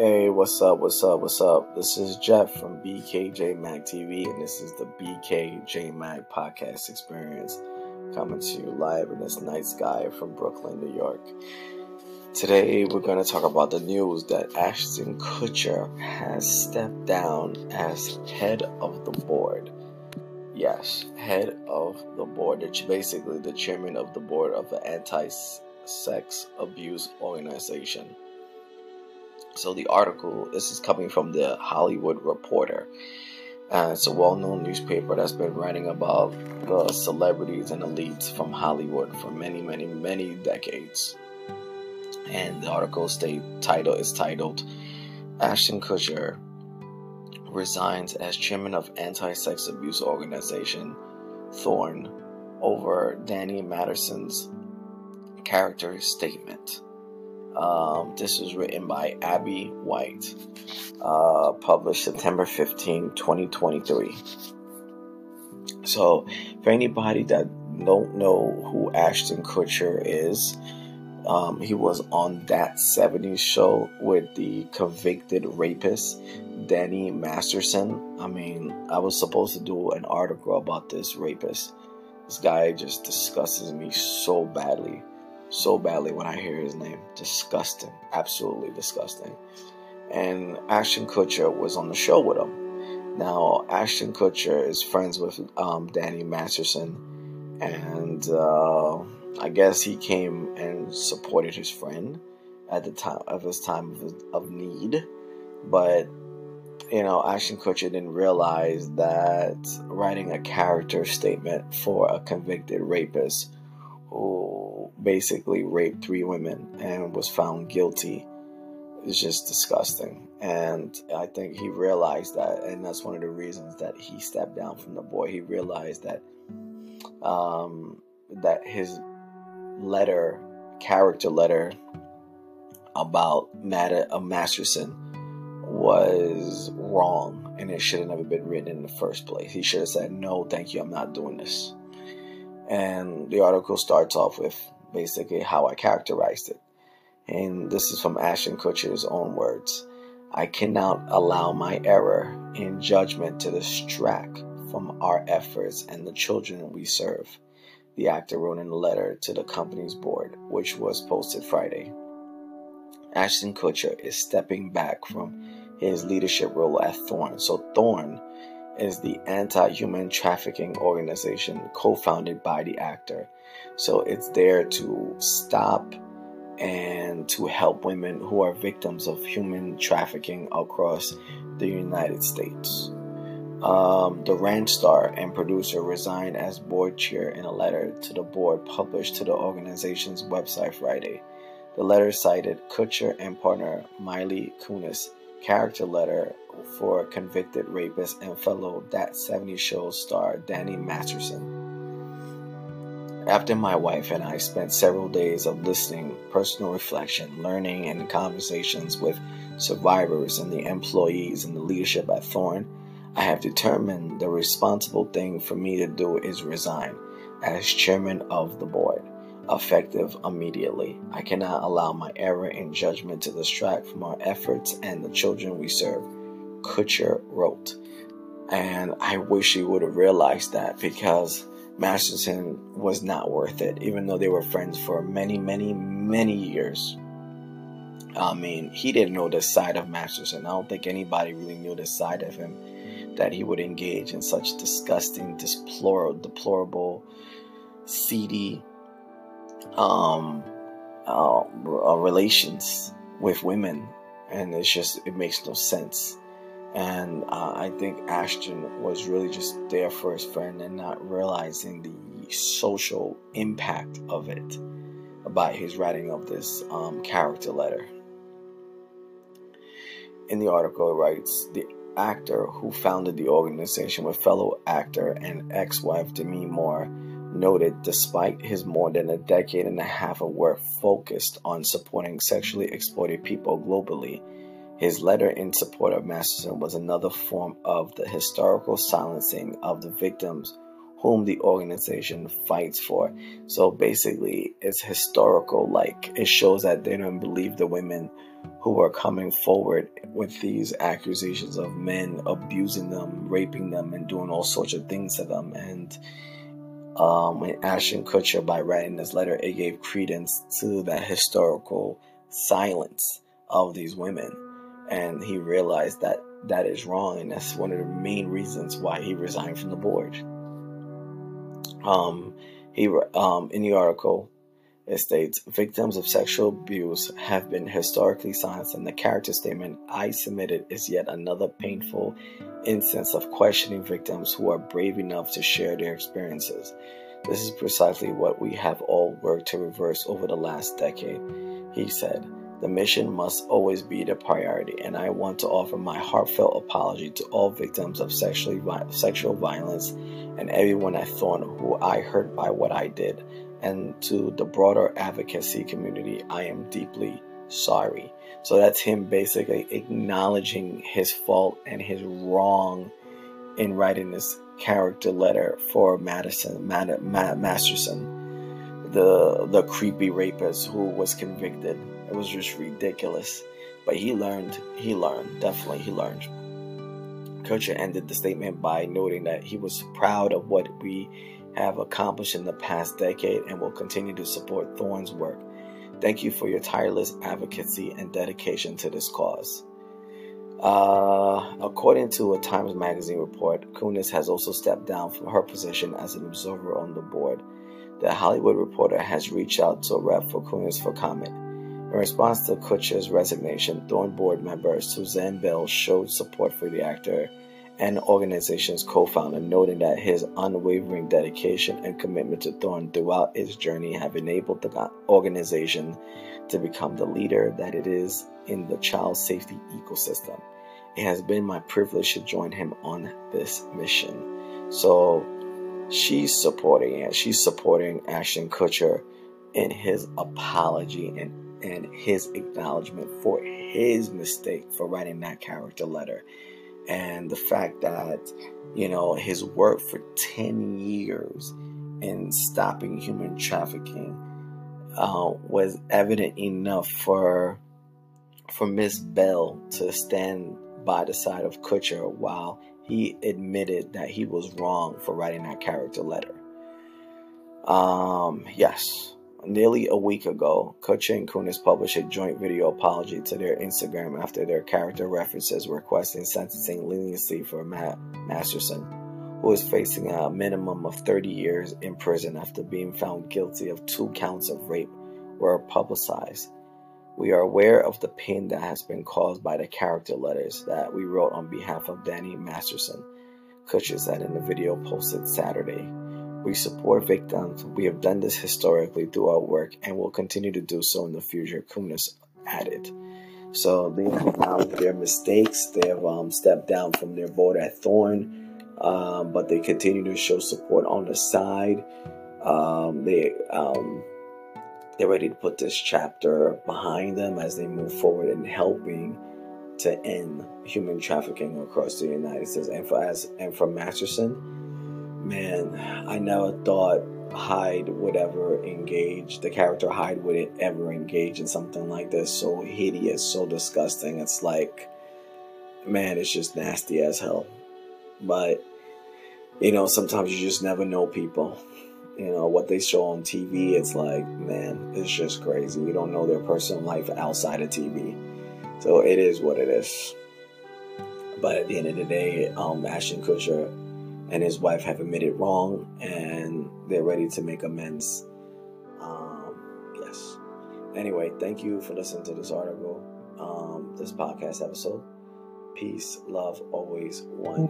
Hey, what's up? What's up? What's up? This is Jeff from BKJMAC TV, and this is the BKJMAC podcast experience coming to you live in this night sky from Brooklyn, New York. Today, we're going to talk about the news that Ashton Kutcher has stepped down as head of the board. Yes, head of the board. It's basically the chairman of the board of the anti sex abuse organization. So the article, this is coming from the Hollywood Reporter. Uh, it's a well-known newspaper that's been writing about the celebrities and elites from Hollywood for many, many, many decades. And the article state title is titled Ashton Kutcher resigns as chairman of anti-sex abuse organization Thorn over Danny Madison's character statement. Um, this was written by Abbey White, uh, published September 15, 2023. So, for anybody that don't know who Ashton Kutcher is, um, he was on that 70s show with the convicted rapist Danny Masterson. I mean, I was supposed to do an article about this rapist. This guy just disgusts me so badly so badly when I hear his name. Disgusting. Absolutely disgusting. And Ashton Kutcher was on the show with him. Now, Ashton Kutcher is friends with um, Danny Masterson, and uh, I guess he came and supported his friend at the time of his time of, of need. But you know, Ashton Kutcher didn't realize that writing a character statement for a convicted rapist who basically raped three women and was found guilty is just disgusting. And I think he realized that, and that's one of the reasons that he stepped down from the board. He realized that um, that his letter, character letter about Matt uh, Masterson was wrong, and it should have never been written in the first place. He should have said, "No, thank you, I'm not doing this." And the article starts off with basically how I characterized it. And this is from Ashton Kutcher's own words. I cannot allow my error in judgment to distract from our efforts and the children we serve. The actor wrote in a letter to the company's board, which was posted Friday. Ashton Kutcher is stepping back from his leadership role at Thorn. So, Thorn is the anti human trafficking organization co founded by the actor. So it's there to stop and to help women who are victims of human trafficking across the United States. Um, the ranch star and producer resigned as board chair in a letter to the board published to the organization's website Friday. The letter cited Kutcher and partner Mila Kunis' character letter for convicted rapist and fellow That 70 Show star Danny Masterson. After my wife and I spent several days of listening, personal reflection, learning, and conversations with survivors and the employees and the leadership at Thorn, I have determined the responsible thing for me to do is resign as chairman of the board, effective immediately. I cannot allow my error in judgment to distract from our efforts and the children we serve. Kutcher wrote. And I wish he would have realized that because Masterson was not worth it, even though they were friends for many, many, many years. I mean, he didn't know the side of Masterson. I don't think anybody really knew the side of him that he would engage in such disgusting, deplorable, deplorable, seedy um, uh, relations with women, and it's just it makes no sense. And uh, I think Ashton was really just there for his friend and not realizing the social impact of it by his writing of this um, character letter. In the article, it writes The actor who founded the organization with fellow actor and ex wife Demi Moore noted despite his more than a decade and a half of work focused on supporting sexually exploited people globally his letter in support of Masterson was another form of the historical silencing of the victims whom the organization fights for. So basically, it's historical. Like it shows that they don't believe the women who are coming forward with these accusations of men abusing them, raping them, and doing all sorts of things to them. And um, when Ashton Kutcher, by writing this letter, it gave credence to that historical silence of these women. And he realized that that is wrong, and that's one of the main reasons why he resigned from the board. Um, he um, in the article states victims of sexual abuse have been historically silenced, and the character statement I submitted is yet another painful instance of questioning victims who are brave enough to share their experiences. This is precisely what we have all worked to reverse over the last decade, he said. The mission must always be the priority, and I want to offer my heartfelt apology to all victims of sexually sexual violence and everyone at Thorn who I hurt by what I did. And to the broader advocacy community, I am deeply sorry. So that's him basically acknowledging his fault and his wrong in writing this character letter for Madison Mad- Masterson, the the creepy rapist who was convicted it was just ridiculous. But he learned, he learned, definitely he learned. Kutcher ended the statement by noting that he was proud of what we have accomplished in the past decade and will continue to support Thorn's work. Thank you for your tireless advocacy and dedication to this cause. Uh, according to a Times Magazine report, Kunis has also stepped down from her position as an observer on the board. The Hollywood Reporter has reached out to a rep for Kunis for comment. In response to Kutcher's resignation, Thorn board member Suzanne Bell showed support for the actor and organization's co-founder, noting that his unwavering dedication and commitment to Thorn throughout its journey have enabled the organization to become the leader that it is in the child safety ecosystem. It has been my privilege to join him on this mission. So she's supporting it. She's supporting Ashton Kutcher in his apology and and his acknowledgement for his mistake for writing that character letter. And the fact that, you know, his work for 10 years in stopping human trafficking uh, was evident enough for for Miss Bell to stand by the side of Kutcher while he admitted that he was wrong for writing that character letter. Um, yes, Nearly a week ago, Kutcher and Kunis published a joint video apology to their Instagram after their character references requesting sentencing leniency for Matt Masterson, who is facing a minimum of 30 years in prison after being found guilty of two counts of rape, were publicized. We are aware of the pain that has been caused by the character letters that we wrote on behalf of Danny Masterson, Kutcher said in the video posted Saturday. We support victims. We have done this historically through our work and will continue to do so in the future, Kunis added. So they have acknowledged their mistakes. They have um, stepped down from their vote at Thorn, um, but they continue to show support on the side. Um, they um, they're ready to put this chapter behind them as they move forward in helping to end human trafficking across the United States. And for as and for Masterson, man, I never thought Hyde would ever engage, the character Hyde would ever engage in something like this. So hideous, so disgusting. It's like, man, it's just nasty as hell. But, you know, sometimes you just never know people. You know, what they show on TV, it's like, man, it's just crazy. We don't know their personal life outside of TV. So it is what it is. But at the end of the day, um, Ashton Kutcher and his wife have admitted wrong and they're ready to make amends. Um, yes. Anyway, thank you for listening to this article, um, this podcast episode. Peace, love, always one.